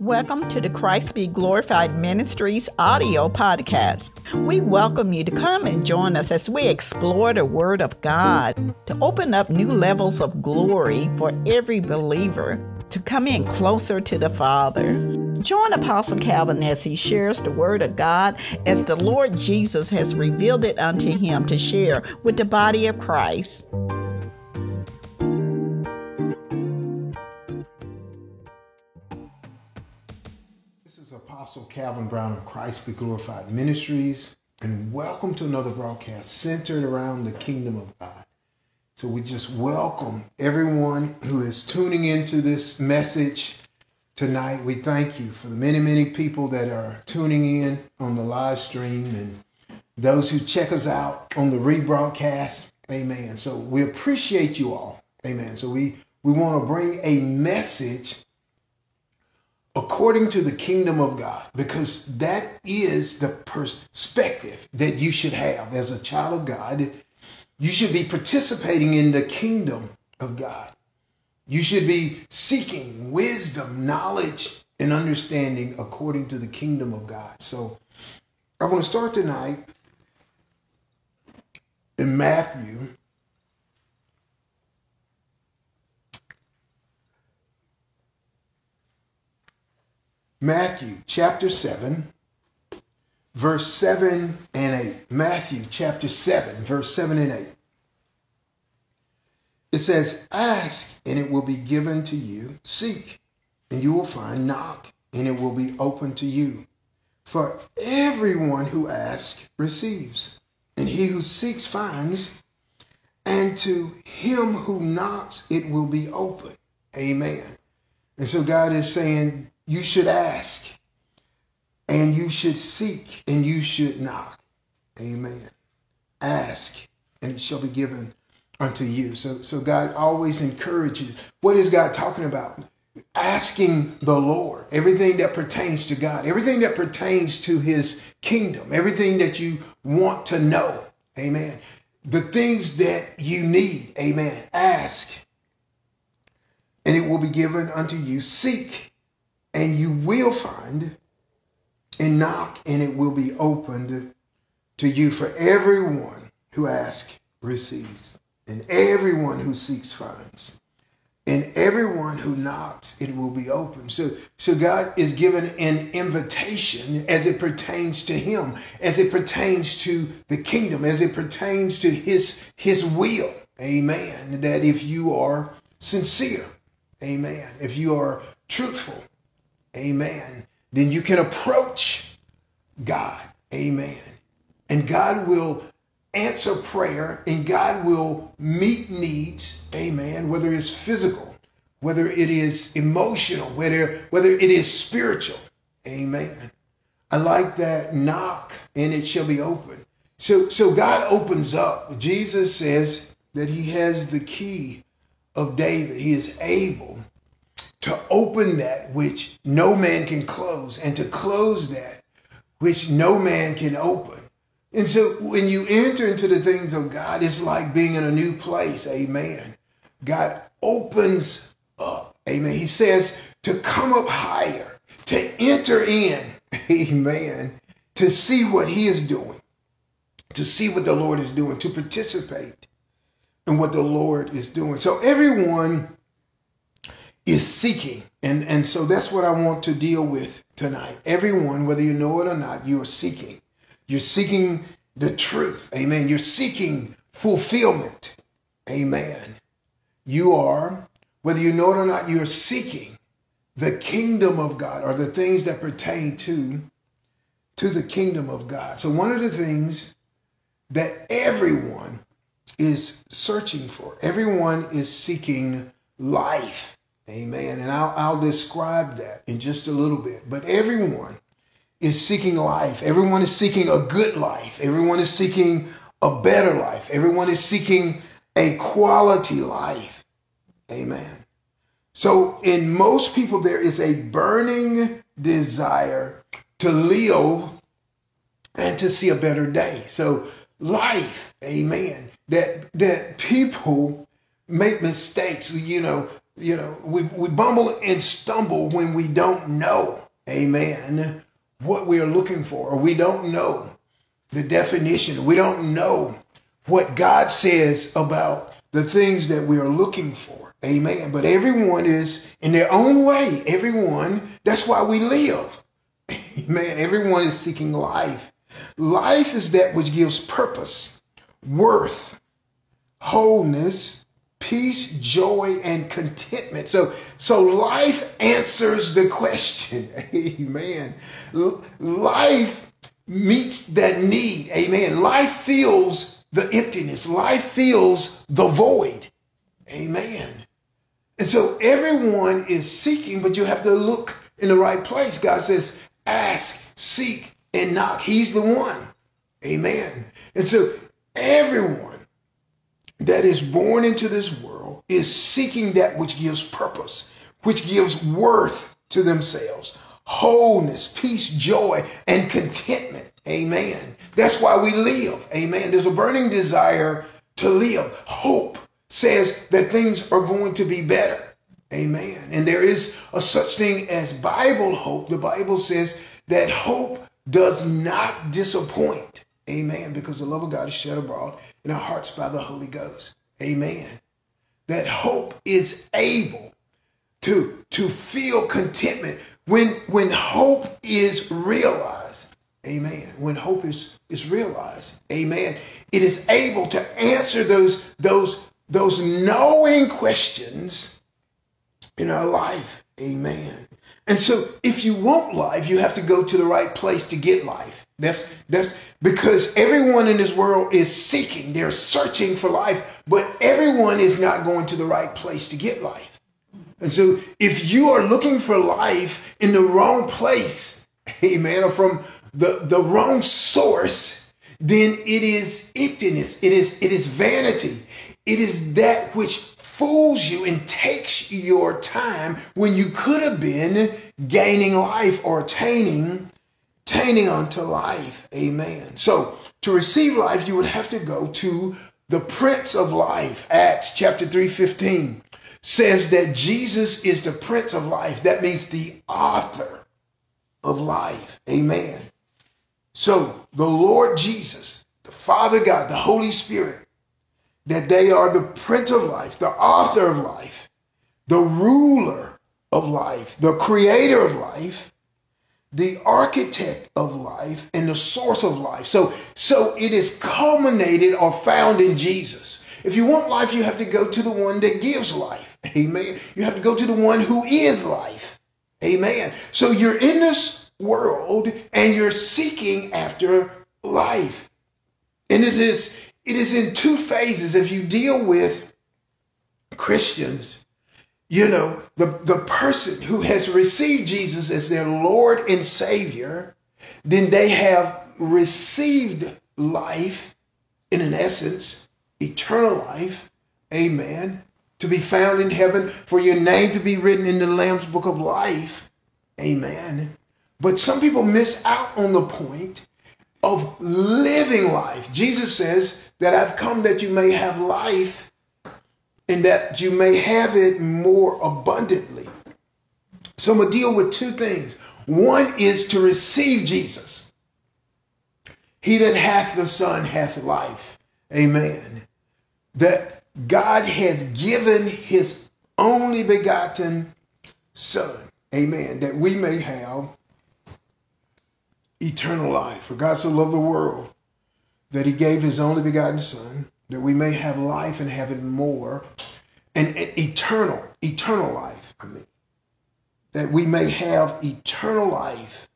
Welcome to the Christ Be Glorified Ministries audio podcast. We welcome you to come and join us as we explore the Word of God to open up new levels of glory for every believer to come in closer to the Father. Join Apostle Calvin as he shares the Word of God as the Lord Jesus has revealed it unto him to share with the body of Christ. Calvin Brown of Christ Be Glorified Ministries, and welcome to another broadcast centered around the kingdom of God. So we just welcome everyone who is tuning into this message tonight. We thank you for the many, many people that are tuning in on the live stream and those who check us out on the rebroadcast. Amen. So we appreciate you all. Amen. So we we want to bring a message according to the kingdom of God, because that is the perspective that you should have as a child of God. You should be participating in the kingdom of God. You should be seeking wisdom, knowledge, and understanding according to the kingdom of God. So I want to start tonight in Matthew Matthew chapter 7, verse 7 and 8. Matthew chapter 7, verse 7 and 8. It says, Ask and it will be given to you. Seek and you will find. Knock and it will be open to you. For everyone who asks receives, and he who seeks finds, and to him who knocks it will be open. Amen. And so God is saying, you should ask and you should seek and you should knock. Amen. Ask and it shall be given unto you. So, so God always encourages. What is God talking about? Asking the Lord everything that pertains to God, everything that pertains to his kingdom, everything that you want to know. Amen. The things that you need. Amen. Ask and it will be given unto you. Seek and you will find, and knock, and it will be opened to you. For everyone who asks receives, and everyone who seeks finds, and everyone who knocks, it will be open. So, so God is given an invitation as it pertains to Him, as it pertains to the kingdom, as it pertains to His His will. Amen. That if you are sincere, Amen. If you are truthful, Amen. Then you can approach God. Amen. And God will answer prayer and God will meet needs. Amen. Whether it's physical, whether it is emotional, whether whether it is spiritual. Amen. I like that knock and it shall be open. So so God opens up. Jesus says that he has the key of David. He is able to open that which no man can close and to close that which no man can open. And so when you enter into the things of God, it's like being in a new place. Amen. God opens up. Amen. He says to come up higher, to enter in. Amen. To see what he is doing, to see what the Lord is doing, to participate in what the Lord is doing. So everyone is seeking. And, and so that's what I want to deal with tonight. Everyone, whether you know it or not, you are seeking. You're seeking the truth. Amen. You're seeking fulfillment. Amen. You are, whether you know it or not, you're seeking the kingdom of God or the things that pertain to, to the kingdom of God. So one of the things that everyone is searching for, everyone is seeking life. Amen. And I'll, I'll describe that in just a little bit. But everyone is seeking life. Everyone is seeking a good life. Everyone is seeking a better life. Everyone is seeking a quality life. Amen. So, in most people, there is a burning desire to live and to see a better day. So, life, amen. That that people make mistakes. You know, you know, we, we bumble and stumble when we don't know, amen, what we are looking for, or we don't know the definition. We don't know what God says about the things that we are looking for. Amen. But everyone is in their own way. Everyone, that's why we live. Amen. Everyone is seeking life. Life is that which gives purpose, worth, wholeness, peace, joy, and contentment. So, so life answers the question. Amen. Life meets that need. Amen. Life fills the emptiness. Life fills the void. Amen. And so everyone is seeking, but you have to look in the right place. God says, ask, seek, and knock. He's the one. Amen. And so everyone that is born into this world is seeking that which gives purpose, which gives worth to themselves, wholeness, peace, joy, and contentment. Amen. That's why we live. Amen. There's a burning desire to live. Hope says that things are going to be better. Amen. And there is a such thing as Bible hope. The Bible says that hope does not disappoint. Amen. Because the love of God is shed abroad in our hearts by the Holy Ghost. Amen. That hope is able to, to feel contentment when, when hope is realized. Amen. When hope is, is realized, amen. It is able to answer those, those, those knowing questions in our life. Amen. And so if you want life, you have to go to the right place to get life. That's that's because everyone in this world is seeking, they're searching for life, but everyone is not going to the right place to get life. And so if you are looking for life in the wrong place, amen, or from the, the wrong source, then it is emptiness. It is it is vanity. It is that which fools you and takes your time when you could have been gaining life or attaining attaining unto life. Amen. So to receive life, you would have to go to the Prince of Life. Acts chapter 3 15 says that Jesus is the Prince of Life. That means the author of life. Amen. So the Lord Jesus, the Father God, the Holy Spirit, that they are the Prince of Life, the author of life, the ruler of life, the creator of life, the architect of life and the source of life. So, so it is culminated or found in Jesus. If you want life, you have to go to the one that gives life. Amen. You have to go to the one who is life. Amen. So you're in this world and you're seeking after life. And it is, it is in two phases. If you deal with Christians, you know, the, the person who has received Jesus as their Lord and Savior, then they have received life in an essence, eternal life, amen, to be found in heaven, for your name to be written in the Lamb's book of life, amen. But some people miss out on the point of living life. Jesus says that I've come that you may have life and that you may have it more abundantly. So I'm going to deal with two things. One is to receive Jesus. He that hath the Son hath life. Amen. That God has given his only begotten Son. Amen. That we may have eternal life. For God so loved the world that he gave his only begotten Son that we may have life and have it more, and, and eternal, eternal life, I mean, that we may have eternal life.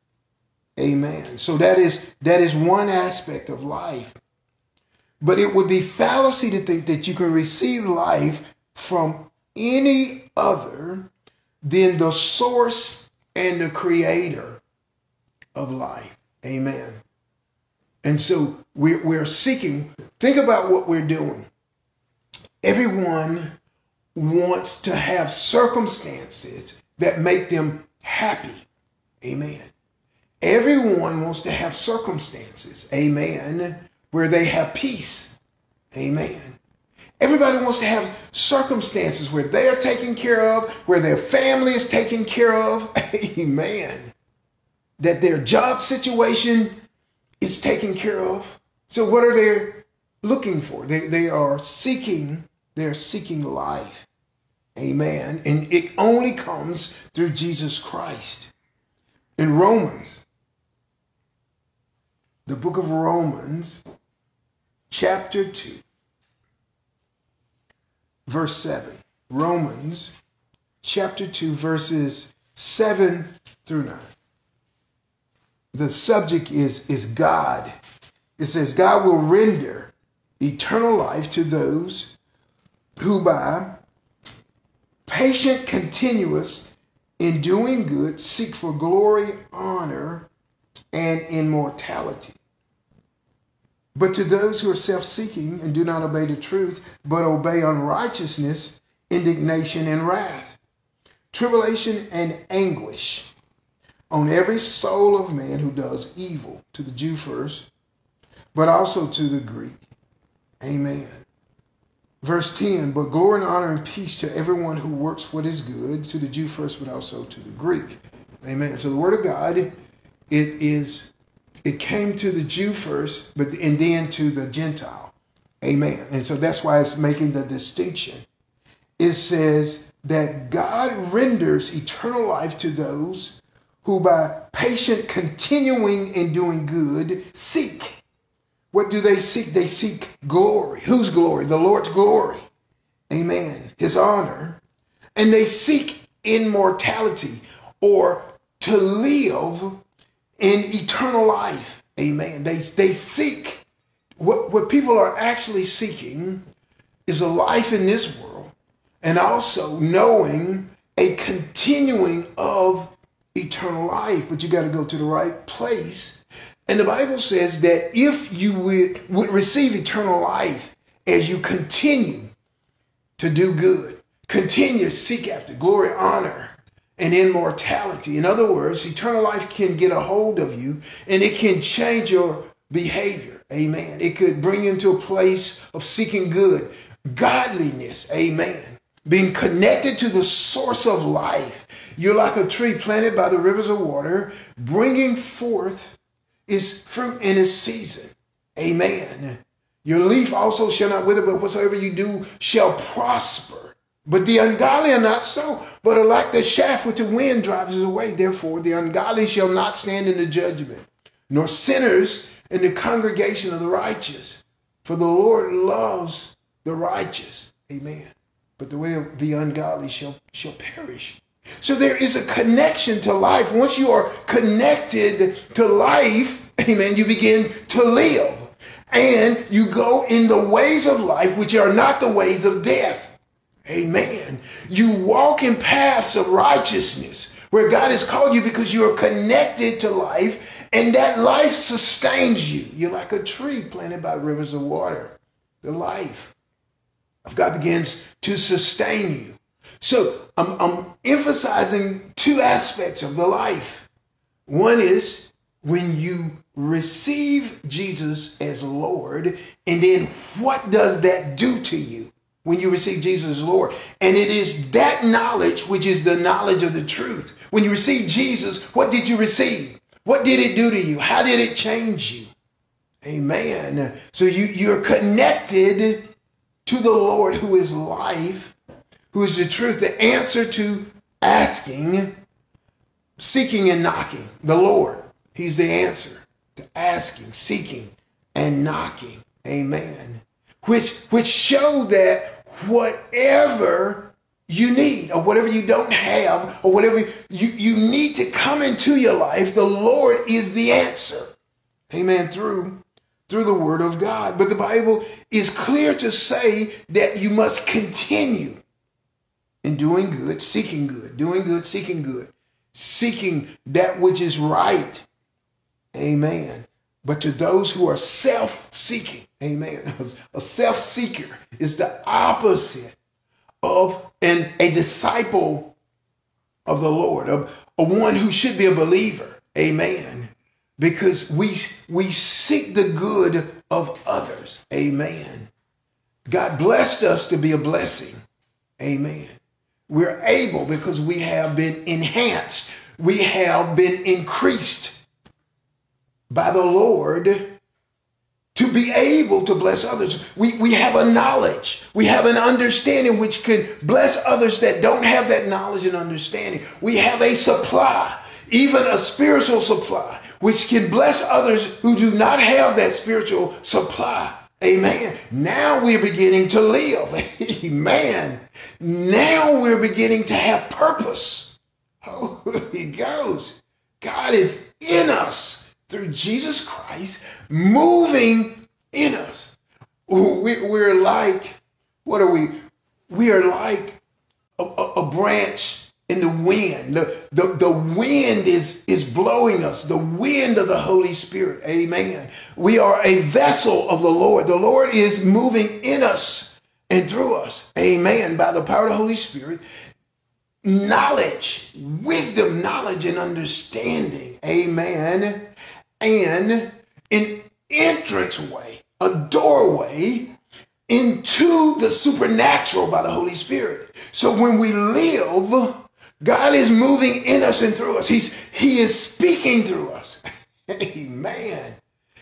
Amen. So that is that is one aspect of life. But it would be fallacy to think that you can receive life from any other than the source and the creator of life. Amen. And so we're, we're seeking, think about what we're doing. Everyone wants to have circumstances that make them happy. Amen. Everyone wants to have circumstances, amen, where they have peace. Amen. Everybody wants to have circumstances where they are taken care of, where their family is taken care of. Amen. That their job situation is taken care of. So what are they looking for? They, they are seeking, they're seeking life. Amen. And it only comes through Jesus Christ. In Romans, the book of Romans, chapter 2, verse 7. Romans chapter 2, verses 7 through 9. The subject is, is God. It says, God will render eternal life to those who by patient continuous in doing good seek for glory, honor, and immortality. But to those who are self seeking and do not obey the truth, but obey unrighteousness, indignation and wrath, tribulation and anguish on every soul of man who does evil, to the Jew first, but also to the Greek. Amen. Verse 10 But glory and honor and peace to everyone who works what is good, to the Jew first, but also to the Greek. Amen. So the word of God, it is it came to the Jew first, but and then to the Gentile. Amen. And so that's why it's making the distinction. It says that God renders eternal life to those who by patient continuing in doing good seek. What do they seek? They seek glory. Whose glory? The Lord's glory. Amen. His honor. And they seek immortality or to live in eternal life. Amen. They, they seek, what, what people are actually seeking is a life in this world and also knowing a continuing of eternal life. But you got to go to the right place. And the Bible says that if you would, would receive eternal life as you continue to do good, continue to seek after glory, honor, and immortality. In other words, eternal life can get a hold of you and it can change your behavior. Amen. It could bring you into a place of seeking good, godliness. Amen. Being connected to the source of life. You're like a tree planted by the rivers of water, bringing forth its fruit in its season. Amen. Your leaf also shall not wither, but whatsoever you do shall prosper. But the ungodly are not so, but are like the shaft which the wind drives away. Therefore, the ungodly shall not stand in the judgment, nor sinners in the congregation of the righteous. For the Lord loves the righteous. Amen. But the way of the ungodly shall, shall perish. So there is a connection to life. Once you are connected to life, amen, you begin to live. And you go in the ways of life, which are not the ways of death. Amen. You walk in paths of righteousness where God has called you because you are connected to life and that life sustains you. You're like a tree planted by rivers of water. The life of God begins to sustain you. So I'm, I'm emphasizing two aspects of the life. One is when you receive Jesus as Lord, and then what does that do to you? when you receive Jesus as Lord. And it is that knowledge which is the knowledge of the truth. When you receive Jesus, what did you receive? What did it do to you? How did it change you? Amen. So you, you're connected to the Lord who is life, who is the truth, the answer to asking, seeking, and knocking. The Lord, He's the answer to asking, seeking, and knocking. Amen. Which, which show that whatever you need or whatever you don't have or whatever you, you need to come into your life, the Lord is the answer. Amen. Through through the word of God. But the Bible is clear to say that you must continue in doing good, seeking good, doing good, seeking good, seeking that which is right. Amen. But to those who are self seeking, amen, a self seeker is the opposite of an, a disciple of the Lord, of a one who should be a believer, amen. Because we, we seek the good of others, amen. God blessed us to be a blessing. Amen. We're able because we have been enhanced, we have been increased by the Lord to be able to bless others. We, we have a knowledge, we have an understanding which can bless others that don't have that knowledge and understanding. We have a supply, even a spiritual supply, which can bless others who do not have that spiritual supply. Amen. Now we're beginning to live. Amen. Now we're beginning to have purpose. Holy Ghost. God is in us through Jesus Christ moving in us. We, are like, what are we? We are like a, a, a branch in the wind. The, the, the wind is, is blowing us, the wind of the Holy Spirit. Amen. We are a vessel of the Lord. The Lord is moving in us and through us. Amen. By the power of the Holy Spirit. Knowledge, wisdom, knowledge, and understanding. Amen and an entranceway, a doorway into the supernatural by the Holy Spirit. So when we live, God is moving in us and through us. He's He is speaking through us. Amen.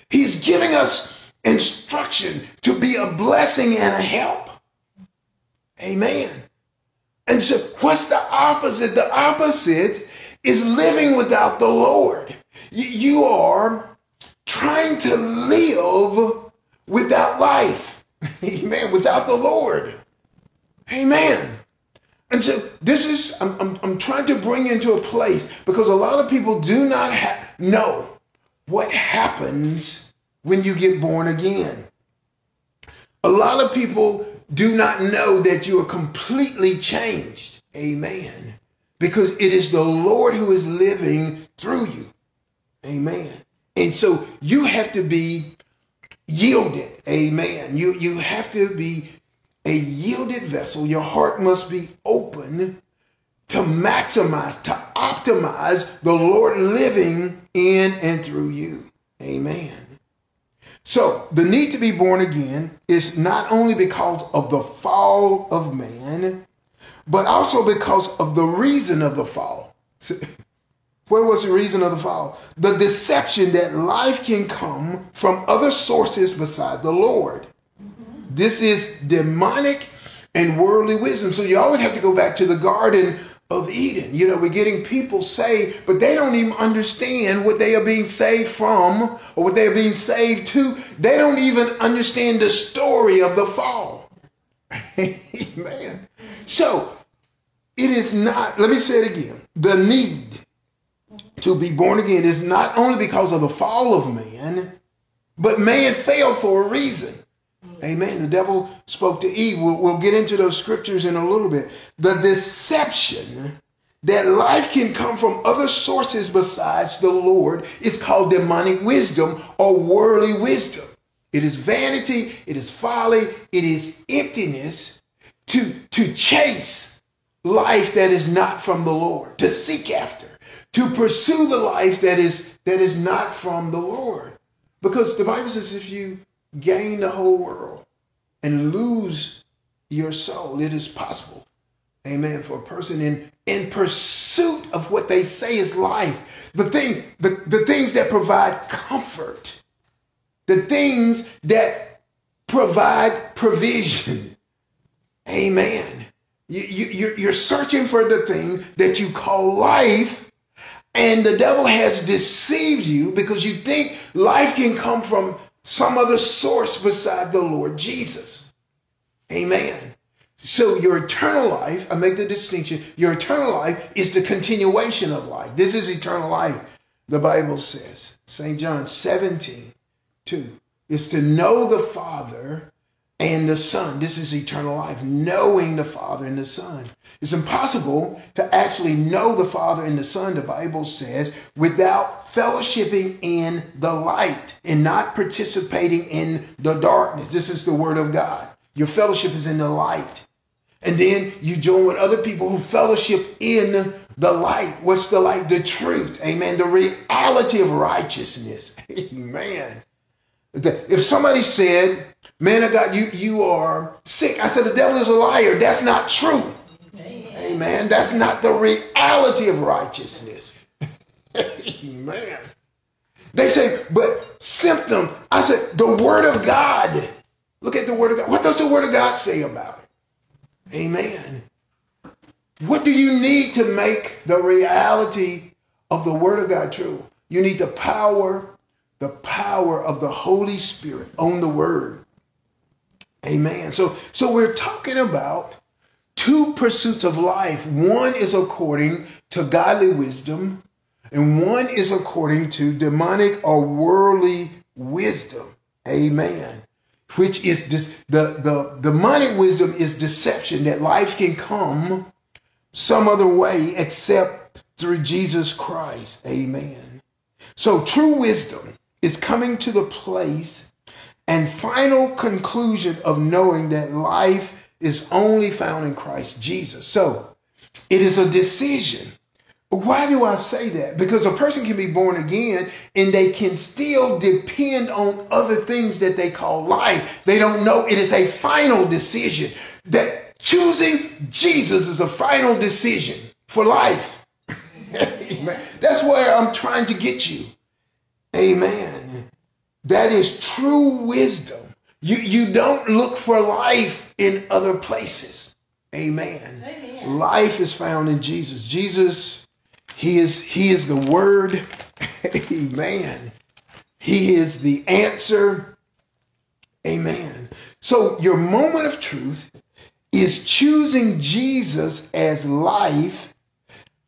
He's giving us instruction to be a blessing and a help. Amen. And so what's the opposite? The opposite is living without the Lord. You are trying to live without life. Amen. Without the Lord. Amen. And so this is, I'm, I'm, I'm trying to bring you into a place because a lot of people do not ha- know what happens when you get born again. A lot of people do not know that you are completely changed. Amen. Because it is the Lord who is living through you. Amen. And so you have to be yielded. Amen. You you have to be a yielded vessel. Your heart must be open to maximize, to optimize the Lord living in and through you. Amen. So, the need to be born again is not only because of the fall of man, but also because of the reason of the fall. What was the reason of the fall? The deception that life can come from other sources beside the Lord. This is demonic and worldly wisdom. So you always have to go back to the Garden of Eden. You know, we're getting people saved, but they don't even understand what they are being saved from or what they are being saved to. They don't even understand the story of the fall. Amen. So it is not, let me say it again the need to be born again is not only because of the fall of man, but man fell for a reason. Amen. The devil spoke to Eve. We'll, we'll, get into those scriptures in a little bit. The deception that life can come from other sources besides the Lord is called demonic wisdom or worldly wisdom. It is vanity, it is folly, it is emptiness to, to chase life that is not from the Lord, to seek after to pursue the life that is that is not from the Lord. Because the Bible says if you gain the whole world and lose your soul, it is possible. Amen. For a person in, in pursuit of what they say is life, the thing, the, the things that provide comfort, the things that provide provision. Amen. You, you, you're searching for the thing that you call life, and the devil has deceived you because you think life can come from some other source beside the Lord Jesus. Amen. So your eternal life, I make the distinction, your eternal life is the continuation of life. This is eternal life, the Bible says. St. John 17, 2. Is to know the Father and the Son. This is eternal life, knowing the Father and the Son. It's impossible to actually know the Father and the Son, the Bible says, without fellowshipping in the light and not participating in the darkness. This is the Word of God. Your fellowship is in the light. And then you join with other people who fellowship in the light. What's the light? The truth. Amen. The reality of righteousness. Amen. If somebody said, Man of God, you, you are sick, I said, The devil is a liar. That's not true. Amen. Amen. That's not the reality of righteousness. Amen. They say, But symptom, I said, The word of God. Look at the word of God. What does the word of God say about it? Amen. What do you need to make the reality of the Word of God true? You need the power, the power of the Holy Spirit on the Word. Amen. So, so we're talking about two pursuits of life. One is according to godly wisdom, and one is according to demonic or worldly wisdom. Amen. Which is this the, the demonic wisdom is deception that life can come some other way except through Jesus Christ. Amen. So true wisdom is coming to the place and final conclusion of knowing that life is only found in Christ Jesus. So it is a decision. Why do I say that? Because a person can be born again and they can still depend on other things that they call life. They don't know it is a final decision that Choosing Jesus is a final decision for life. That's where I'm trying to get you. Amen. That is true wisdom. You, you don't look for life in other places. Amen. Amen. Life is found in Jesus. Jesus, He is He is the Word. Amen. He is the answer. Amen. So your moment of truth is choosing Jesus as life.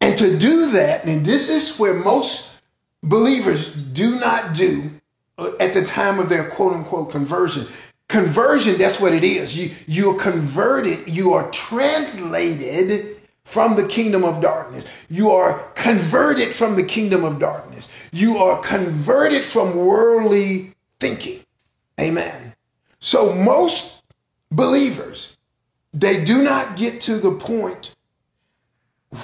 And to do that, and this is where most believers do not do uh, at the time of their quote unquote conversion. Conversion, that's what it is. You, you're converted, you are translated from the kingdom of darkness. You are converted from the kingdom of darkness. You are converted from worldly thinking. Amen. So most believers they do not get to the point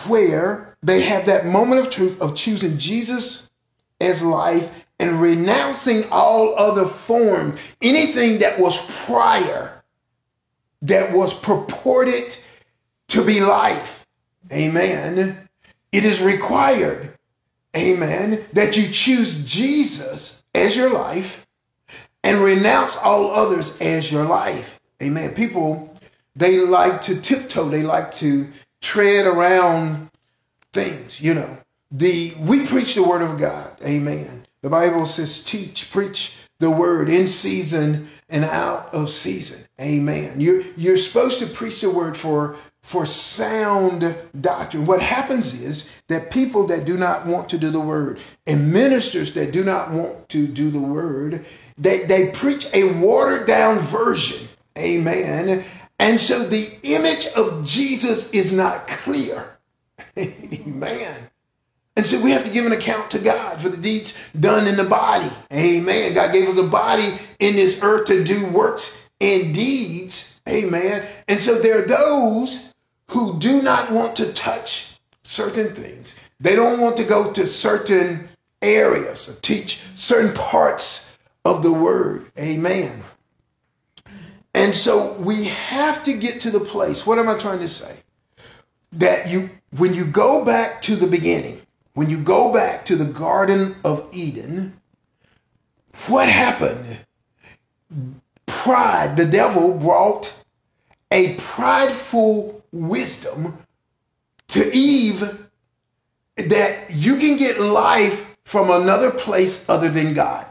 where they have that moment of truth of choosing Jesus as life and renouncing all other forms, anything that was prior, that was purported to be life. Amen. It is required, amen, that you choose Jesus as your life and renounce all others as your life. Amen. People they like to tiptoe. They like to tread around things, you know. The we preach the word of God. Amen. The Bible says teach, preach the word in season and out of season. Amen. You're you're supposed to preach the word for for sound doctrine. What happens is that people that do not want to do the word and ministers that do not want to do the word, they, they preach a watered down version. Amen. And so the image of Jesus is not clear. Amen. And so we have to give an account to God for the deeds done in the body. Amen. God gave us a body in this earth to do works and deeds. Amen. And so there are those who do not want to touch certain things. They don't want to go to certain areas or teach certain parts of the word. Amen. And so we have to get to the place. What am I trying to say? That you, when you go back to the beginning, when you go back to the Garden of Eden, what happened? Pride, the devil brought a prideful wisdom to Eve that you can get life from another place other than God.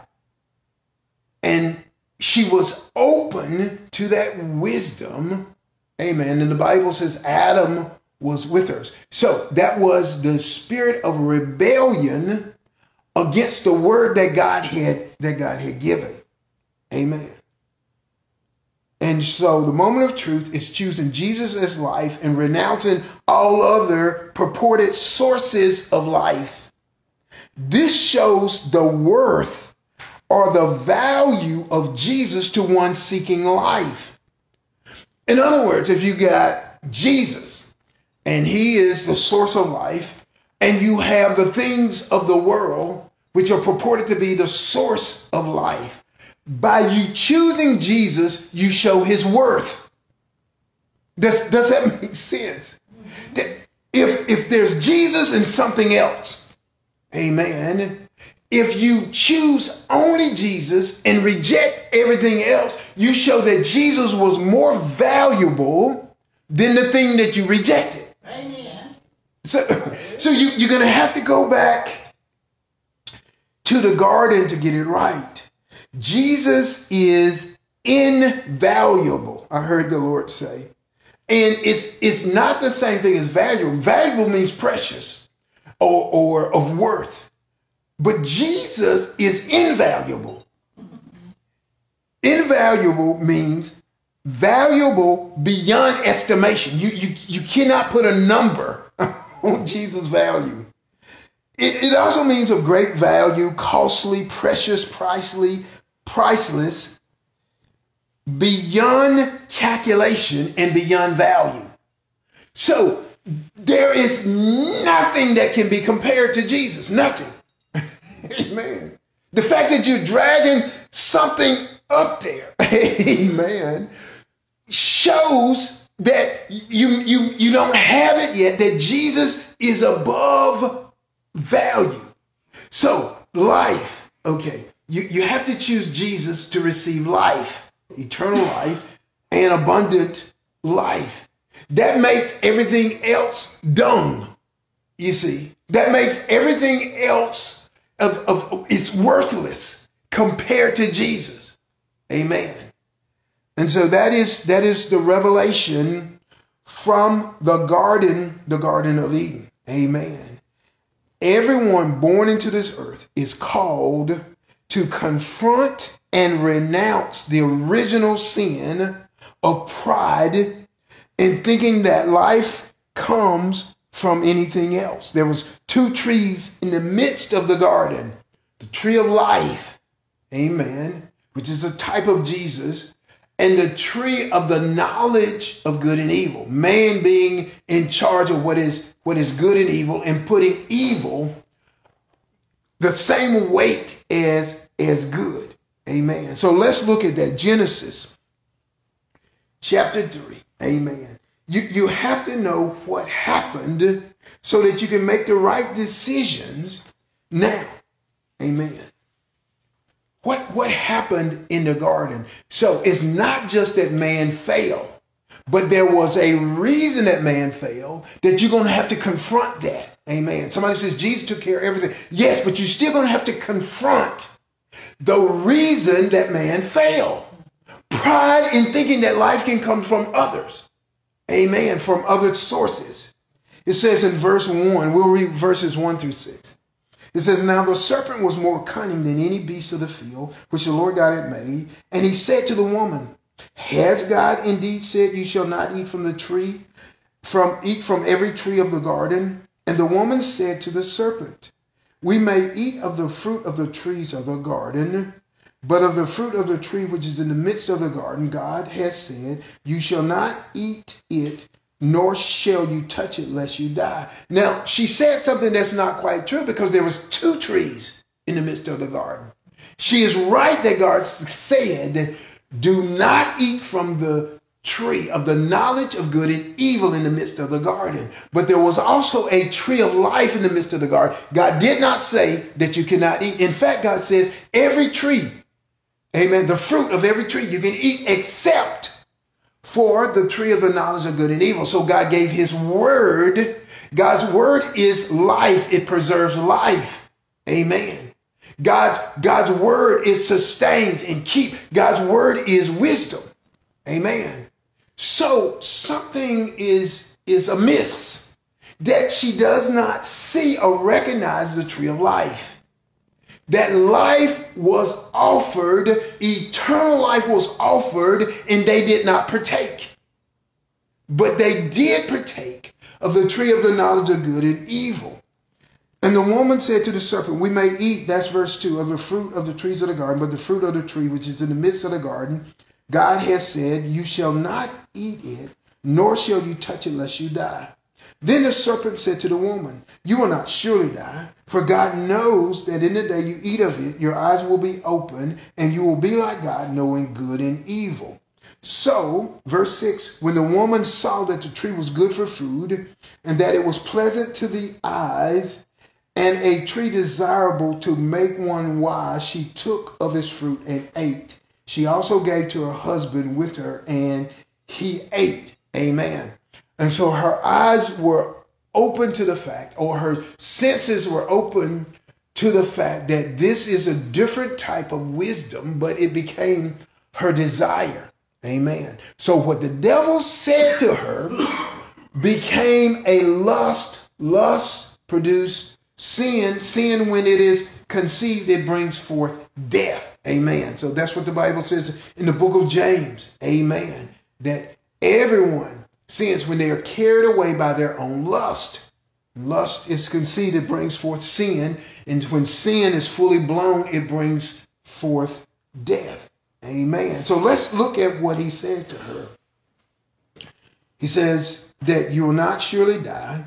And she was open to that wisdom. Amen. And the Bible says Adam was with her. So that was the spirit of rebellion against the word that God had that God had given. Amen. And so the moment of truth is choosing Jesus as life and renouncing all other purported sources of life. This shows the worth or the value of Jesus to one seeking life. In other words, if you got Jesus and he is the source of life, and you have the things of the world which are purported to be the source of life, by you choosing Jesus, you show his worth. Does, does that make sense? If, if there's Jesus and something else, amen. If you choose only Jesus and reject everything else, you show that Jesus was more valuable than the thing that you rejected. Amen. So, so you, you're going to have to go back to the garden to get it right. Jesus is invaluable, I heard the Lord say. And it's it's not the same thing as valuable. Valuable means precious or, or of worth. But Jesus is invaluable. Invaluable means valuable beyond estimation. You, you, you cannot put a number on Jesus' value. It, it also means of great value, costly, precious, pricely, priceless, beyond calculation and beyond value. So there is nothing that can be compared to Jesus. Nothing. Amen. The fact that you're dragging something up there, amen, shows that you, you, you don't have it yet, that Jesus is above value. So, life, okay, you, you have to choose Jesus to receive life, eternal life, and abundant life. That makes everything else dung, you see. That makes everything else of, of it's worthless compared to Jesus. Amen. And so that is that is the revelation from the garden, the Garden of Eden. Amen. Everyone born into this earth is called to confront and renounce the original sin of pride and thinking that life comes from anything else. There was two trees in the midst of the garden. The tree of life, amen, which is a type of Jesus, and the tree of the knowledge of good and evil. Man being in charge of what is what is good and evil and putting evil the same weight as as good. Amen. So let's look at that Genesis chapter 3. Amen. You you have to know what happened so that you can make the right decisions now. Amen. What what happened in the garden? So it's not just that man failed. But there was a reason that man failed that you're going to have to confront that. Amen. Somebody says Jesus took care of everything. Yes, but you're still going to have to confront the reason that man failed. Pride in thinking that life can come from others. Amen. From other sources. It says in verse 1, we'll read verses 1 through 6. It says, Now the serpent was more cunning than any beast of the field which the Lord God had made. And he said to the woman, has God indeed said, You shall not eat from the tree, from eat from every tree of the garden? And the woman said to the serpent, We may eat of the fruit of the trees of the garden, but of the fruit of the tree which is in the midst of the garden, God has said, You shall not eat it, nor shall you touch it lest you die. Now, she said something that's not quite true because there was two trees in the midst of the garden. She is right that God said do not eat from the tree of the knowledge of good and evil in the midst of the garden. But there was also a tree of life in the midst of the garden. God did not say that you cannot eat. In fact, God says every tree, amen, the fruit of every tree you can eat except for the tree of the knowledge of good and evil. So God gave his word. God's word is life. It preserves life. Amen. God's, God's word is sustains and keep. God's word is wisdom. Amen. So something is, is amiss that she does not see or recognize the tree of life. That life was offered, eternal life was offered, and they did not partake. But they did partake of the tree of the knowledge of good and evil. And the woman said to the serpent, We may eat, that's verse 2, of the fruit of the trees of the garden, but the fruit of the tree which is in the midst of the garden, God has said, You shall not eat it, nor shall you touch it lest you die. Then the serpent said to the woman, You will not surely die, for God knows that in the day you eat of it, your eyes will be open, and you will be like God, knowing good and evil. So, verse 6 when the woman saw that the tree was good for food, and that it was pleasant to the eyes, and a tree desirable to make one wise, she took of its fruit and ate. She also gave to her husband with her, and he ate. Amen. And so her eyes were open to the fact, or her senses were open to the fact that this is a different type of wisdom, but it became her desire. Amen. So what the devil said to her became a lust. Lust produced sin. Sin, when it is conceived, it brings forth death. Amen. So that's what the Bible says in the book of James. Amen. That everyone sins when they are carried away by their own lust. Lust is conceived, it brings forth sin. And when sin is fully blown, it brings forth death. Amen. So let's look at what he said to her. He says that you will not surely die.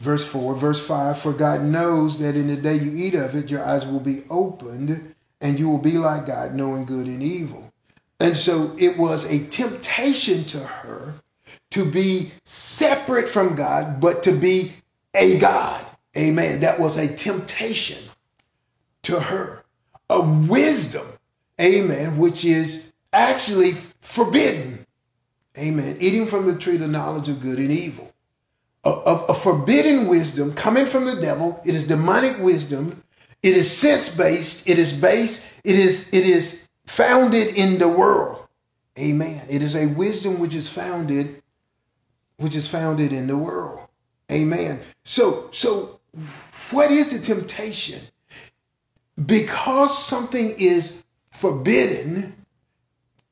Verse 4, verse 5 For God knows that in the day you eat of it, your eyes will be opened, and you will be like God, knowing good and evil. And so it was a temptation to her to be separate from God, but to be a God. Amen. That was a temptation to her, a wisdom amen, which is actually forbidden. Amen. Eating from the tree of the knowledge of good and evil. A, a forbidden wisdom coming from the devil. It is demonic wisdom. It is sense-based. It is based, it is, it is founded in the world. Amen. It is a wisdom which is founded, which is founded in the world. Amen. So, so what is the temptation? Because something is forbidden,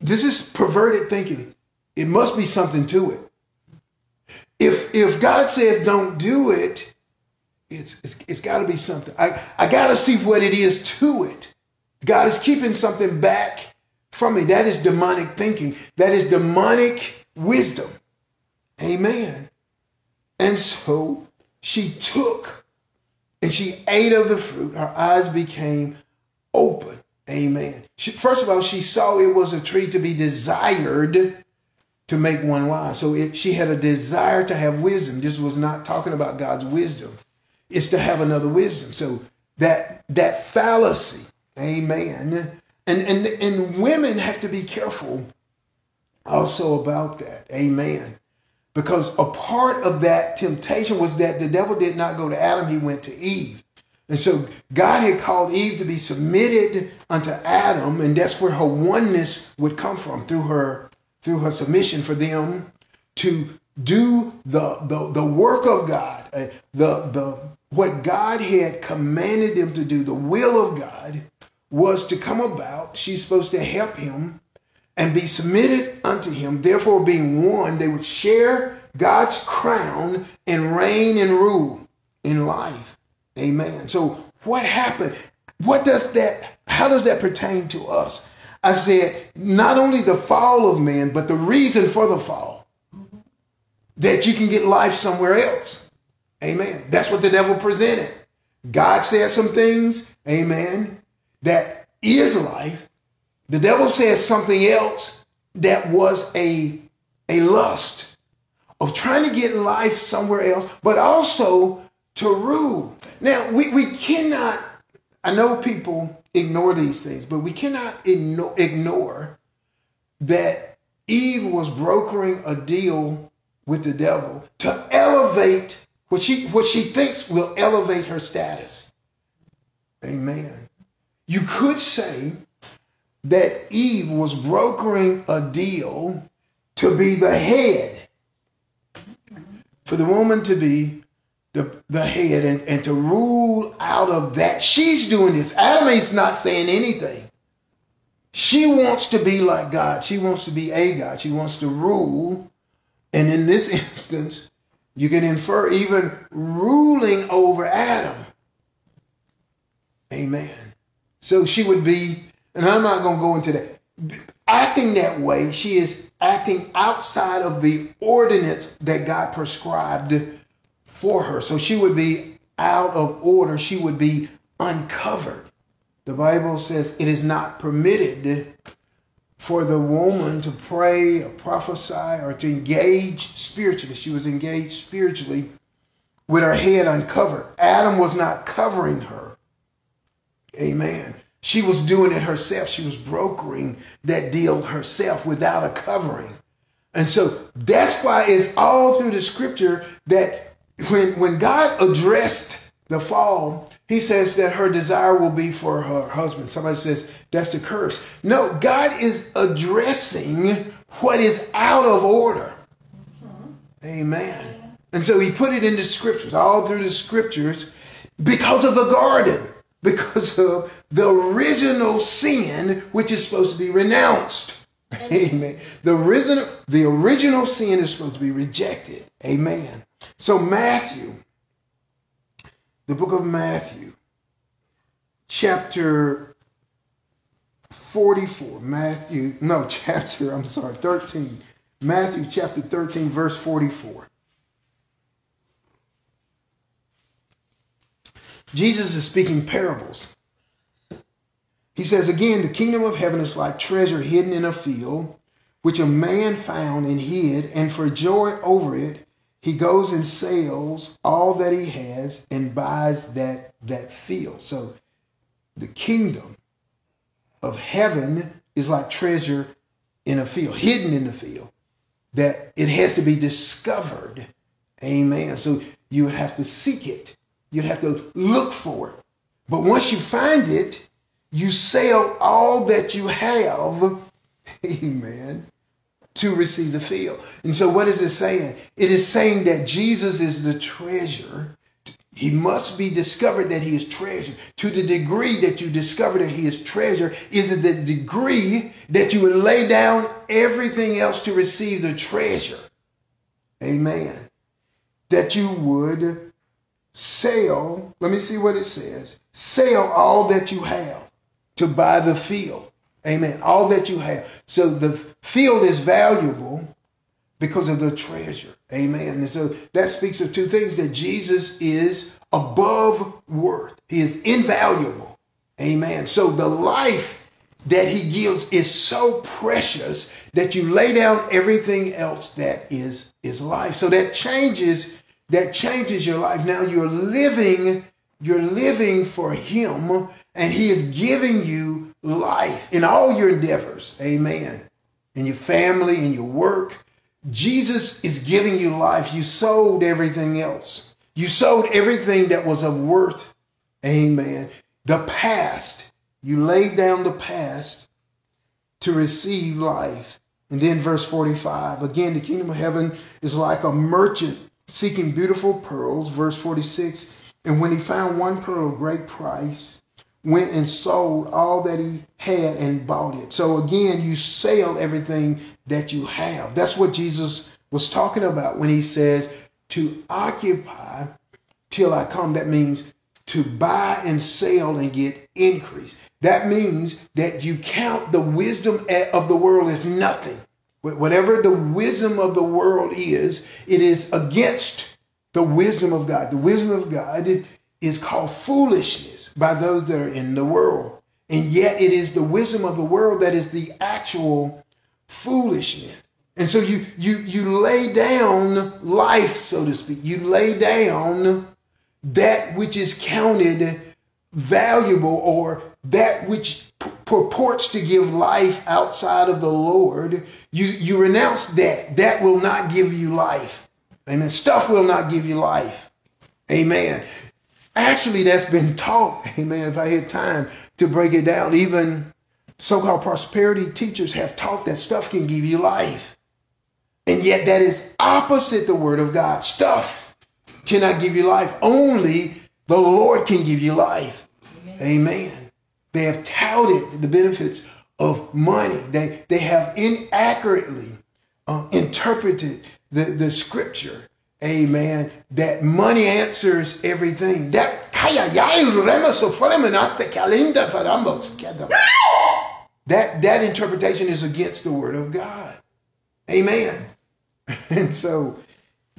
this is perverted thinking. It must be something to it. If if God says don't do it, it's it's, it's got to be something. I, I got to see what it is to it. God is keeping something back from me. That is demonic thinking. That is demonic wisdom. Amen. And so she took and she ate of the fruit. Her eyes became open. Amen. She, first of all, she saw it was a tree to be desired to make one wise. So it, she had a desire to have wisdom. This was not talking about God's wisdom. It's to have another wisdom. So that that fallacy, amen. And and and women have to be careful also about that. Amen. Because a part of that temptation was that the devil did not go to Adam, he went to Eve. And so God had called Eve to be submitted unto Adam, and that's where her oneness would come from through her through her submission for them to do the the, the work of God, Uh, the the what God had commanded them to do, the will of God was to come about. She's supposed to help him and be submitted unto him. Therefore, being one, they would share God's crown and reign and rule in life. Amen. So what happened? What does that, how does that pertain to us? I said, not only the fall of man, but the reason for the fall. That you can get life somewhere else. Amen. That's what the devil presented. God said some things, amen, that is life. The devil said something else that was a, a lust of trying to get life somewhere else, but also to rule. Now, we, we cannot, I know people ignore these things, but we cannot ignore, ignore that Eve was brokering a deal with the devil to elevate what she, what she thinks will elevate her status. Amen. You could say that Eve was brokering a deal to be the head, for the woman to be the, the head and, and to rule out of that. She's doing this. Adam is not saying anything. She wants to be like God. She wants to be a God. She wants to rule. And in this instance, you can infer even ruling over Adam. Amen. So she would be, and I'm not going to go into that. Acting that way, she is acting outside of the ordinance that God prescribed for her. So she would be out of order. She would be uncovered. The Bible says it is not permitted for the woman to pray or prophesy or to engage spiritually. She was engaged spiritually with her head uncovered. Adam was not covering her. Amen. She was doing it herself. She was brokering that deal herself without a covering. And so that's why it's all through the scripture that when, when God addressed the fall, he says that her desire will be for her husband. Somebody says that's a curse. No, God is addressing what is out of order. Amen. And so he put it in the scriptures, all through the scriptures, because of the garden, because of the original sin, which is supposed to be renounced. Amen. The original, the original sin is supposed to be rejected. Amen. So Matthew, the book of Matthew, chapter 44. Matthew, no, chapter, I'm sorry, 13. Matthew chapter 13, verse 44. Jesus is speaking parables. He says again, the kingdom of heaven is like treasure hidden in a field, which a man found and hid, and for joy over it, he goes and sells all that he has and buys that, that field. So the kingdom of heaven is like treasure in a field, hidden in the field, that it has to be discovered. Amen. So you would have to seek it, you'd have to look for it. But once you find it, you sell all that you have, amen, to receive the field. And so, what is it saying? It is saying that Jesus is the treasure he must be discovered that he is treasure. To the degree that you discover that he is treasure, is it the degree that you would lay down everything else to receive the treasure? Amen. That you would sell, let me see what it says. Sell all that you have to buy the field. Amen. All that you have. So the field is valuable because of the treasure. Amen. And so that speaks of two things that Jesus is above worth, he is invaluable. Amen. So the life that he gives is so precious that you lay down everything else that is is life. So that changes that changes your life. Now you're living you're living for him and he is giving you life in all your endeavors. Amen. In your family, in your work, Jesus is giving you life. You sold everything else. You sold everything that was of worth. Amen. The past. You laid down the past to receive life. And then verse 45. Again, the kingdom of heaven is like a merchant seeking beautiful pearls. Verse 46. And when he found one pearl of great price, went and sold all that he had and bought it. So again, you sell everything that you have. That's what Jesus was talking about when he says to occupy till I come. That means to buy and sell and get increase. That means that you count the wisdom of the world as nothing. Whatever the wisdom of the world is, it is against the wisdom of God. The wisdom of God is called foolishness by those that are in the world. And yet it is the wisdom of the world that is the actual foolishness. And so you you you lay down life, so to speak. You lay down that which is counted valuable or that which purports to give life outside of the Lord. You you renounce that. That will not give you life. Amen. Stuff will not give you life. Amen. Actually, that's been taught, amen, if I had time to break it down. Even so called prosperity teachers have taught that stuff can give you life. And yet, that is opposite the word of God. Stuff cannot give you life. Only the Lord can give you life. Amen. amen. They have touted the benefits of money, they, they have inaccurately uh, interpreted the, the scripture Amen. That money answers everything. That that that interpretation is against the word of God. Amen. And so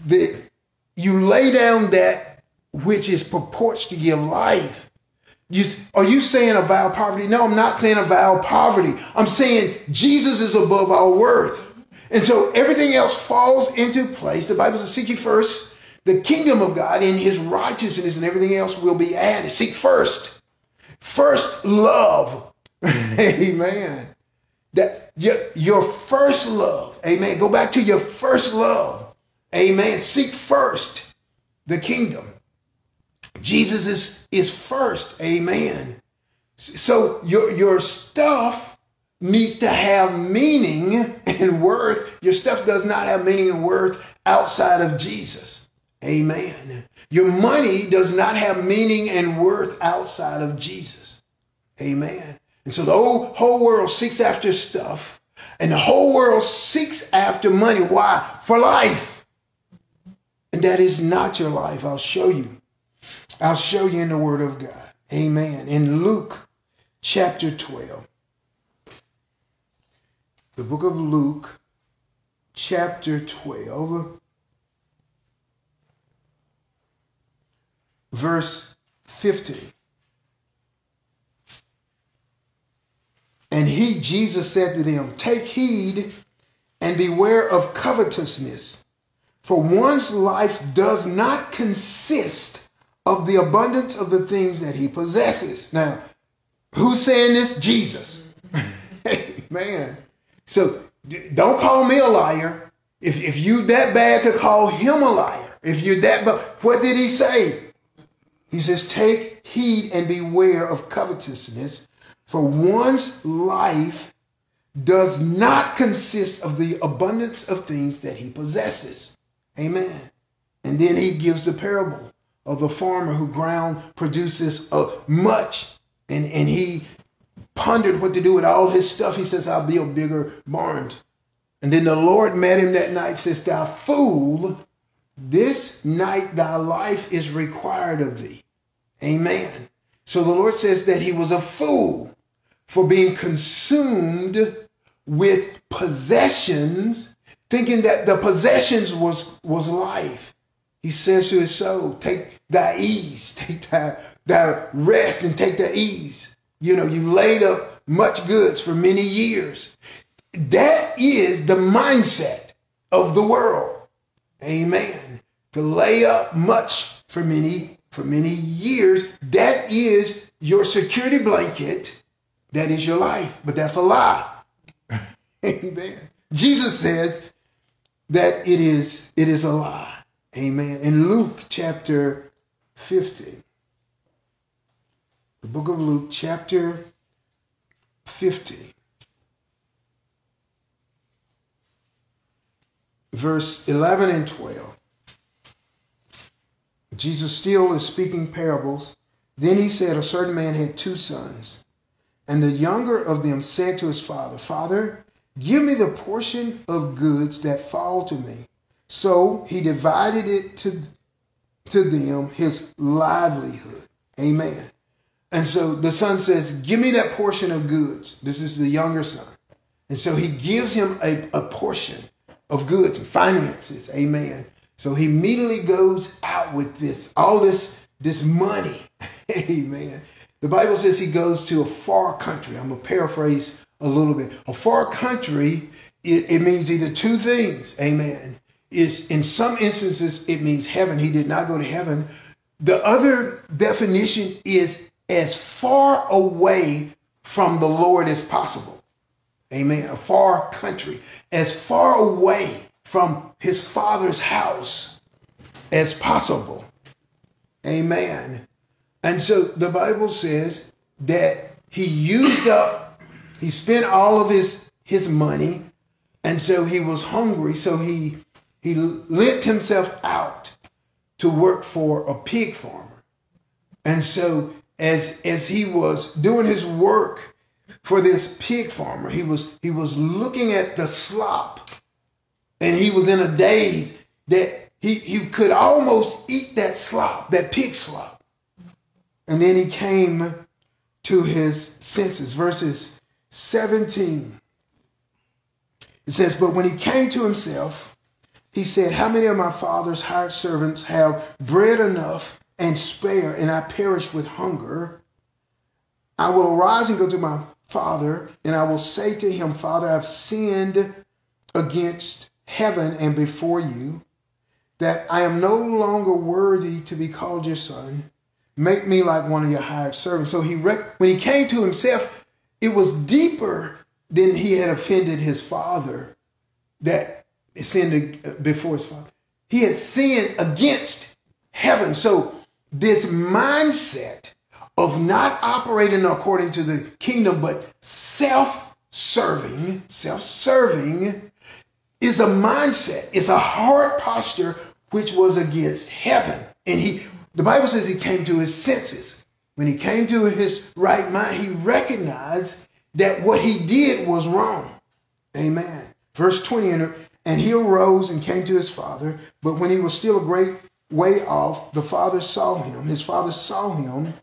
the you lay down that which is purports to give life. You, are you saying a vow of poverty? No, I'm not saying a vow of poverty. I'm saying Jesus is above our worth. And so everything else falls into place. The Bible says, seek ye first the kingdom of God and his righteousness, and everything else will be added. Seek first. First love. Amen. That your, your first love. Amen. Go back to your first love. Amen. Seek first the kingdom. Jesus is, is first. Amen. So your, your stuff needs to have meaning and worth. Your stuff does not have meaning and worth outside of Jesus. Amen. Your money does not have meaning and worth outside of Jesus. Amen. And so the whole, whole world seeks after stuff, and the whole world seeks after money. Why? For life. And that is not your life. I'll show you. I'll show you in the Word of God. Amen. In Luke chapter 12, the book of Luke, chapter 12, verse 50. And he, Jesus, said to them, Take heed and beware of covetousness, for one's life does not consist of the abundance of the things that he possesses. Now, who's saying this? Jesus. Man. So don't call me a liar. If, if you that bad to call him a liar, if you're that but what did he say? He says, Take heed and beware of covetousness, for one's life does not consist of the abundance of things that he possesses. Amen. And then he gives the parable of the farmer who ground produces uh, much. And, and he pondered what to do with all his stuff. He says, I'll build bigger barns. And then the Lord met him that night, says, Thou fool, this night thy life is required of thee. Amen. So the Lord says that he was a fool for being consumed with possessions, thinking that the possessions was, was life. He says to his soul, take thy ease, take thy, thy rest and take thy ease. You know, you laid up much goods for many years. That is the mindset of the world. Amen. To lay up much for many for many years, that is your security blanket that is your life, but that's a lie. Amen. Jesus says that it is it is a lie. Amen. In Luke chapter 50, the book of Luke chapter 50, verse 11 and 12. Jesus still is speaking parables. Then he said, A certain man had two sons. And the younger of them said to his father, Father, give me the portion of goods that fall to me. So he divided it to, to them his livelihood. Amen. And so the son says, Give me that portion of goods. This is the younger son. And so he gives him a, a portion of goods and finances. Amen. So he immediately goes out with this, all this, this money. Amen. The Bible says he goes to a far country. I'm going to paraphrase a little bit. A far country, it, it means either two things. Amen. Is in some instances it means heaven. He did not go to heaven. The other definition is as far away from the Lord as possible. Amen. A far country, as far away from his father's house as possible. Amen. And so the Bible says that he used up, he spent all of his, his money, and so he was hungry, so he he lent himself out to work for a pig farmer. And so as as he was doing his work for this pig farmer, he was he was looking at the slop and he was in a daze that he, he could almost eat that slop, that pig slop. And then he came to his senses. Verses 17. It says, But when he came to himself, he said, How many of my father's hired servants have bread enough and spare, and I perish with hunger? I will arise and go to my father, and I will say to him, Father, I've sinned against heaven and before you, that I am no longer worthy to be called your son. Make me like one of your hired servants. So he rec- when he came to himself, it was deeper than he had offended his father that sinned before his father. He had sinned against heaven. So this mindset of not operating according to the kingdom, but self-serving, self-serving is a mindset, it's a heart posture which was against heaven. And he the Bible says he came to his senses. When he came to his right mind, he recognized that what he did was wrong. Amen. Verse 20, and he arose and came to his father, but when he was still a great way off, the father saw him. His father saw him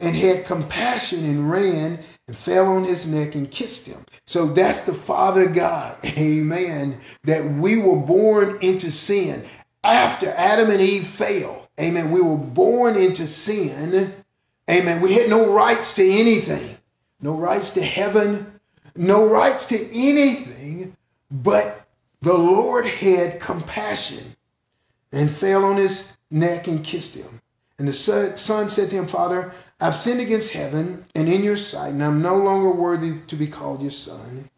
and had compassion and ran and fell on his neck and kissed him. So that's the Father God, amen, that we were born into sin. After Adam and Eve fell, amen, we were born into sin, amen. We had no rights to anything, no rights to heaven, no rights to anything, but the Lord had compassion and fell on his neck and kissed him. And the son said to him, Father, I've sinned against heaven and in your sight, and I'm no longer worthy to be called your son.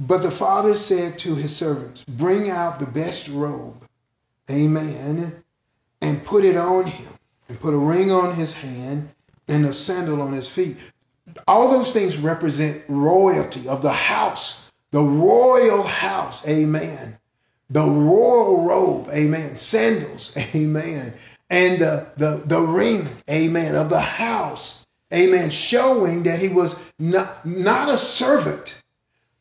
But the father said to his servants, Bring out the best robe, amen, and put it on him, and put a ring on his hand and a sandal on his feet. All those things represent royalty of the house, the royal house, amen. The royal robe, amen. Sandals, amen and the, the, the ring, amen, of the house, amen, showing that he was not, not a servant,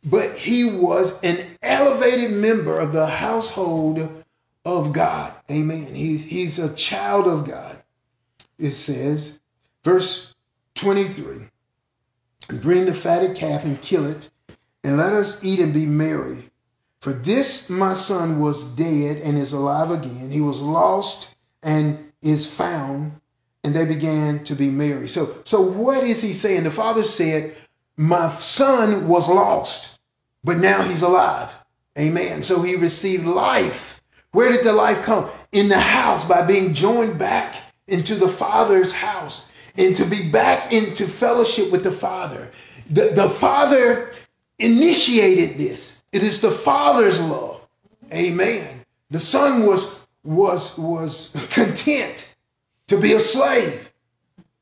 but he was an elevated member of the household of God, amen. He, he's a child of God, it says, verse 23 Bring the fatted calf and kill it, and let us eat and be merry. For this my son was dead and is alive again. He was lost and is found, and they began to be merry. So, so what is he saying? The father said, My son was lost, but now he's alive. Amen. So he received life. Where did the life come? In the house by being joined back into the Father's house and to be back into fellowship with the Father. The, the Father initiated this. It is the Father's love. Amen. The Son was was, was content to be a slave.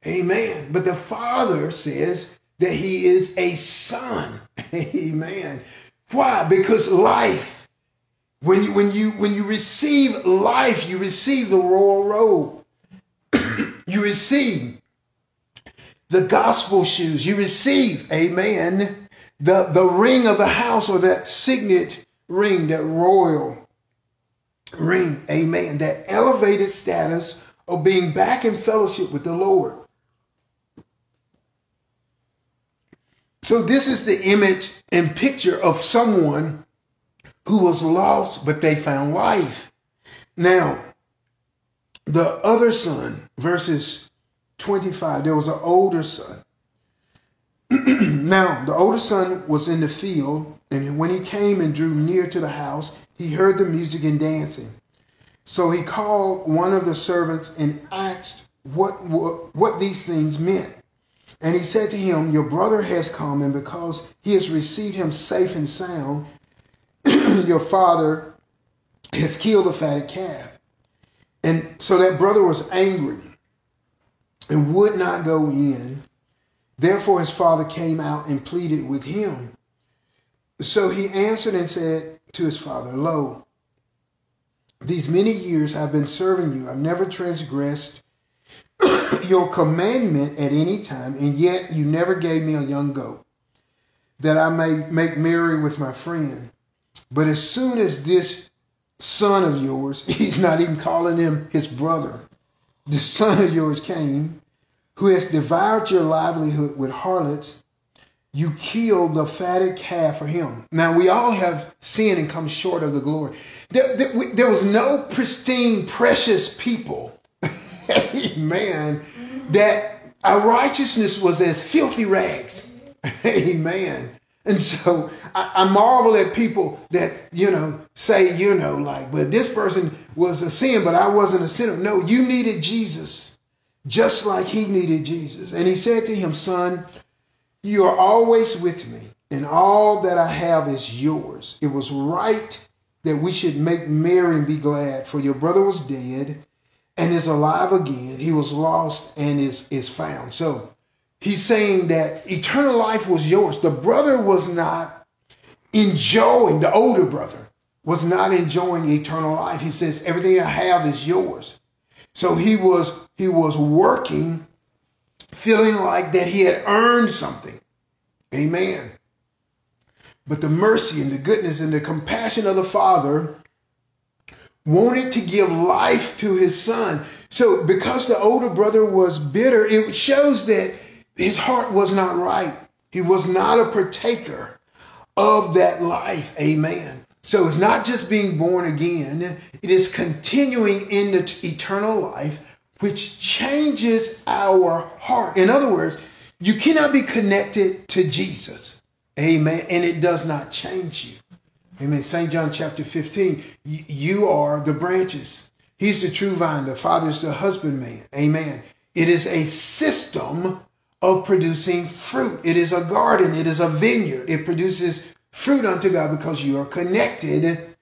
Amen. But the Father says that he is a son. Amen. Why? Because life, when you, when you, when you receive life, you receive the royal robe. you receive the gospel shoes. You receive, amen, the, the ring of the house or that signet ring, that royal ring, amen, that elevated status of being back in fellowship with the Lord. So, this is the image and picture of someone who was lost, but they found life. Now, the other son, verses 25, there was an older son. now, the older son was in the field, and when he came and drew near to the house, he heard the music and dancing. So he called one of the servants and asked what, what, what these things meant. And he said to him, Your brother has come, and because he has received him safe and sound, your father has killed the fatted calf. And so that brother was angry and would not go in. Therefore, his father came out and pleaded with him. So he answered and said, to his father, Lo, these many years I've been serving you. I've never transgressed your commandment at any time, and yet you never gave me a young goat that I may make merry with my friend. But as soon as this son of yours, he's not even calling him his brother, the son of yours came, who has devoured your livelihood with harlots, you killed the fatted calf for him. Now, we all have sinned and come short of the glory. There, there, there was no pristine, precious people, amen, that our righteousness was as filthy rags, amen. And so I, I, marvel at people that, you know, say, you know, like, but this person was a sin, but I wasn't a sinner. No, you needed Jesus just like he needed Jesus. And he said to him, Son, you are always with me, and all that I have is yours. It was right that we should make merry and be glad, for your brother was dead and is alive again. He was lost and is, is found. So he's saying that eternal life was yours. The brother was not enjoying, the older brother was not enjoying eternal life. He says, everything I have is yours. So he was he was working, feeling like that he had earned something. Amen. But the mercy and the goodness and the compassion of the Father wanted to give life to his son. So because the older brother was bitter, it shows that his heart was not right. He was not a partaker of that life. Amen. So it's not just being born again, it is continuing in the eternal life, which changes our heart. In other words, you cannot be connected to Jesus. Amen. And it does not change you. Amen. St. John chapter 15, you are the branches. He's the true vine. The Father's the husbandman. Amen. It is a system of producing fruit. It is a garden. It is a vineyard. It produces fruit unto God because you are connected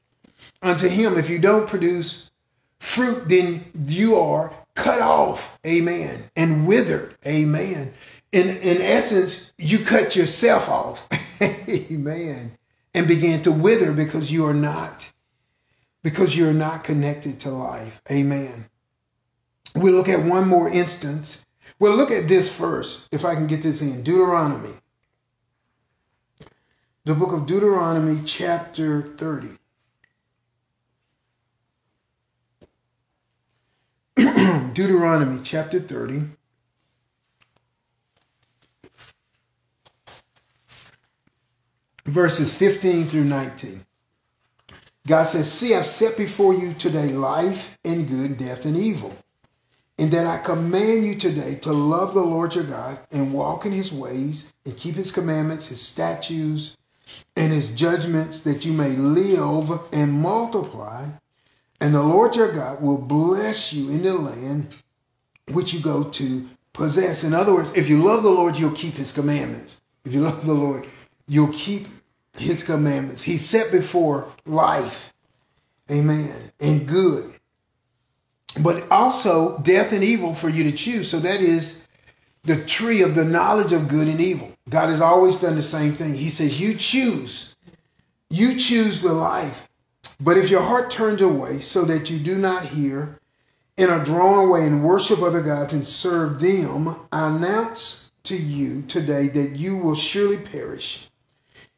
unto Him. If you don't produce fruit, then you are cut off. Amen. And withered. Amen. In, in essence, you cut yourself off. Amen. And begin to wither because you are not because you're not connected to life. Amen. We'll look at one more instance. We'll look at this first, if I can get this in. Deuteronomy the book of Deuteronomy, chapter 30. Deuteronomy chapter 30. Verses 15 through 19. God says, See, I've set before you today life and good, death and evil. And that I command you today to love the Lord your God and walk in his ways and keep his commandments, his statutes, and his judgments that you may live and multiply. And the Lord your God will bless you in the land which you go to possess. In other words, if you love the Lord, you'll keep his commandments. If you love the Lord, you'll keep his commandments. He set before life, amen, and good, but also death and evil for you to choose. So that is the tree of the knowledge of good and evil. God has always done the same thing. He says, You choose. You choose the life. But if your heart turns away so that you do not hear and are drawn away and worship other gods and serve them, I announce to you today that you will surely perish.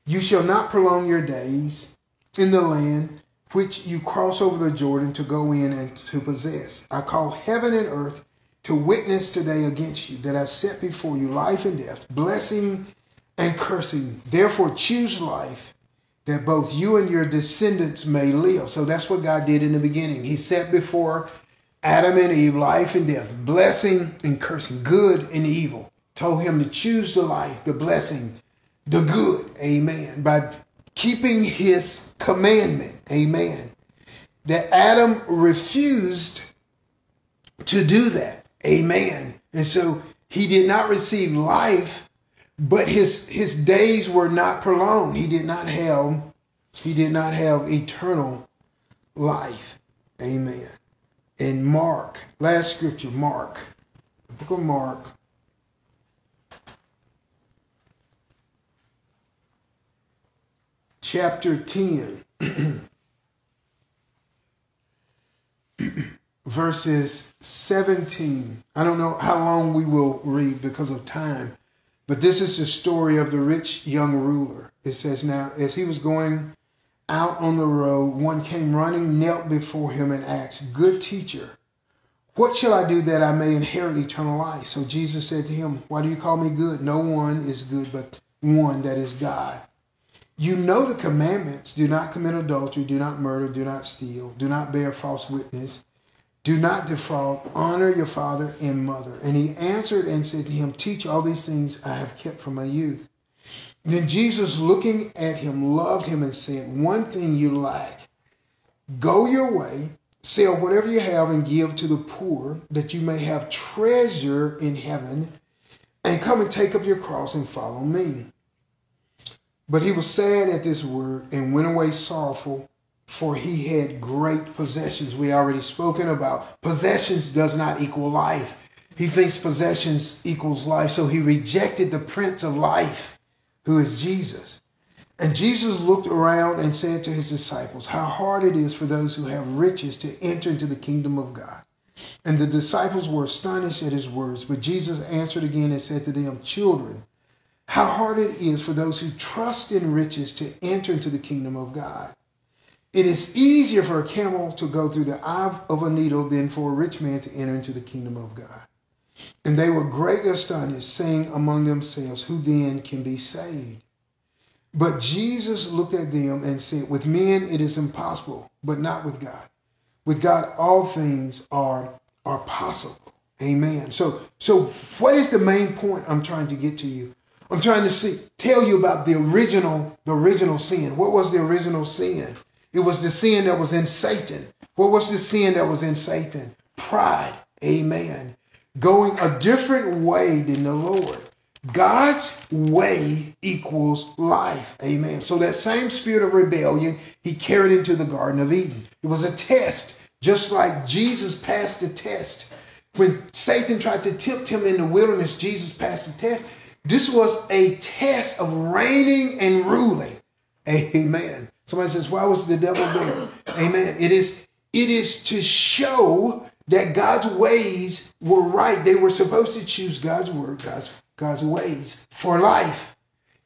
You shall not prolong your days in the land which you cross over the Jordan to go in and to possess. I call heaven and earth to witness today against you that I've set before you life and death, blessing and cursing. Therefore, choose life that both you and your descendants may live. So that's what God did in the beginning. He set before Adam and Eve life and death, blessing and cursing, good and evil. Told him to choose the life, the blessing, the good. Amen. By keeping his commandment. Amen. That Adam refused to do that. Amen. And so he did not receive life, but his his days were not prolonged. He did not have he did not have eternal life. Amen. In Mark, last scripture, Mark, the book of Mark. Chapter 10. verses 17. I don't know how long we will read because of time, but this is the story of the rich young ruler. It says, Now, as he was going out on the road, one came running, knelt before him, and asked, Good teacher, what shall I do that I may inherit eternal life? So Jesus said to him, Why do you call me good? No one is good but one that is God. You know the commandments do not commit adultery, do not murder, do not steal, do not bear false witness, do not defraud, honor your father and mother. And he answered and said to him, Teach all these things I have kept from my youth. Then Jesus, looking at him, loved him and said, One thing you lack. Go your way, sell whatever you have, and give to the poor, that you may have treasure in heaven, and come and take up your cross and follow me. But he was sad at this word and went away sorrowful, for he had great possessions. We already spoken about possessions does not equal life. He thinks possessions equals life, so he rejected the Prince of Life, who is Jesus. And Jesus looked around and said to his disciples, How hard it is for those who have riches to enter into the kingdom of God. And the disciples were astonished at his words. But Jesus answered again and said to them, Children, how hard it is for those who trust in riches to enter into the kingdom of God. It is easier for a camel to go through the eye of a needle than for a rich man to enter into the kingdom of God. And they were greatly astonished, saying among themselves, Who then can be saved? But Jesus looked at them and said, With men it is impossible, but not with God. With God all things are, are possible. Amen. So, so what is the main point I'm trying to get to you? I'm trying to see, tell you about the original, the original sin. What was the original sin? It was the sin that was in Satan. What was the sin that was in Satan? Pride. Amen. Going a different way than the Lord. God's way equals life. Amen. So that same spirit of rebellion he carried into the Garden of Eden. It was a test, just like Jesus passed the test. When Satan tried to tempt him in the wilderness, Jesus passed the test. This was a test of reigning and ruling. Amen. Somebody says, why was the devil there? Amen. It is, it is to show that God's ways were right. They were supposed to choose God's word, God's, God's ways for life.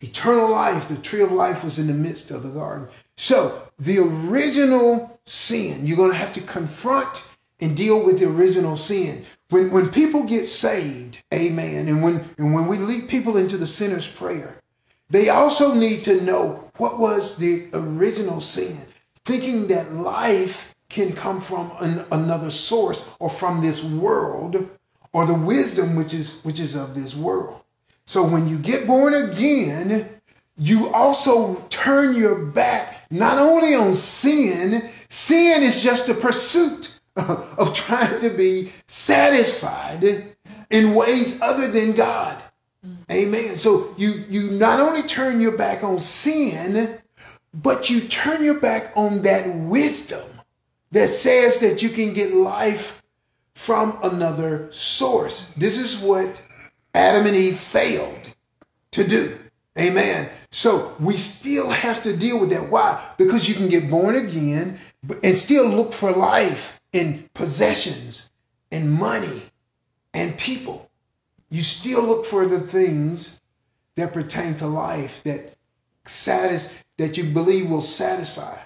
Eternal life, the tree of life was in the midst of the garden. So the original sin, you're going to have to confront and deal with the original sin. When, when people get saved, amen, and when, and when we lead people into the sinner's prayer, they also need to know what was the original sin, thinking that life can come from an, another source or from this world or the wisdom which is which is of this world. So when you get born again, you also turn your back not only on sin, sin is just a pursuit of trying to be satisfied in ways other than God. Amen. So you you not only turn your back on sin, but you turn your back on that wisdom that says that you can get life from another source. This is what Adam and Eve failed to do. Amen. So we still have to deal with that. Why? Because you can get born again and still look for life in possessions and money and people. You still look for the things that pertain to life that satis- that you believe will satisfy,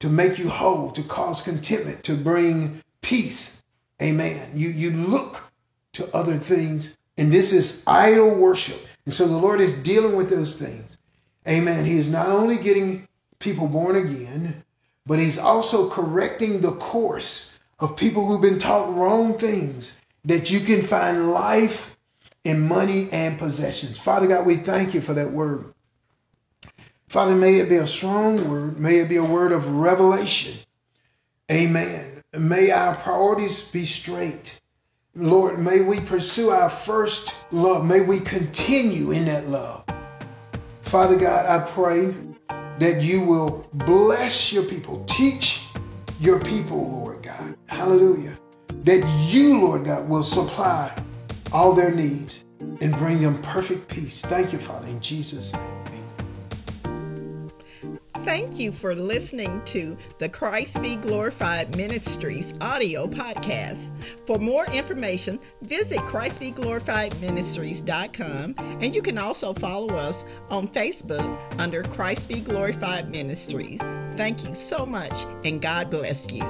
to make you whole, to cause contentment, to bring peace. Amen. You you look to other things, and this is idol worship. And so the Lord is dealing with those things. Amen. He is not only getting people born again, but he's also correcting the course of people who've been taught wrong things, that you can find life in money and possessions. Father God, we thank you for that word. Father, may it be a strong word. May it be a word of revelation. Amen. May our priorities be straight. Lord, may we pursue our first love. May we continue in that love. Father God, I pray that you will bless your people. Teach your people, Lord God. Hallelujah. That you, Lord God, will supply all their needs and bring them perfect peace. Thank you, Father, in Jesus' name. Thank you for listening to the Christ Be Glorified Ministries audio podcast. For more information, visit ChristBeGlorifiedMinistries.com and you can also follow us on Facebook under Christ Be Glorified Ministries. Thank you so much and God bless you.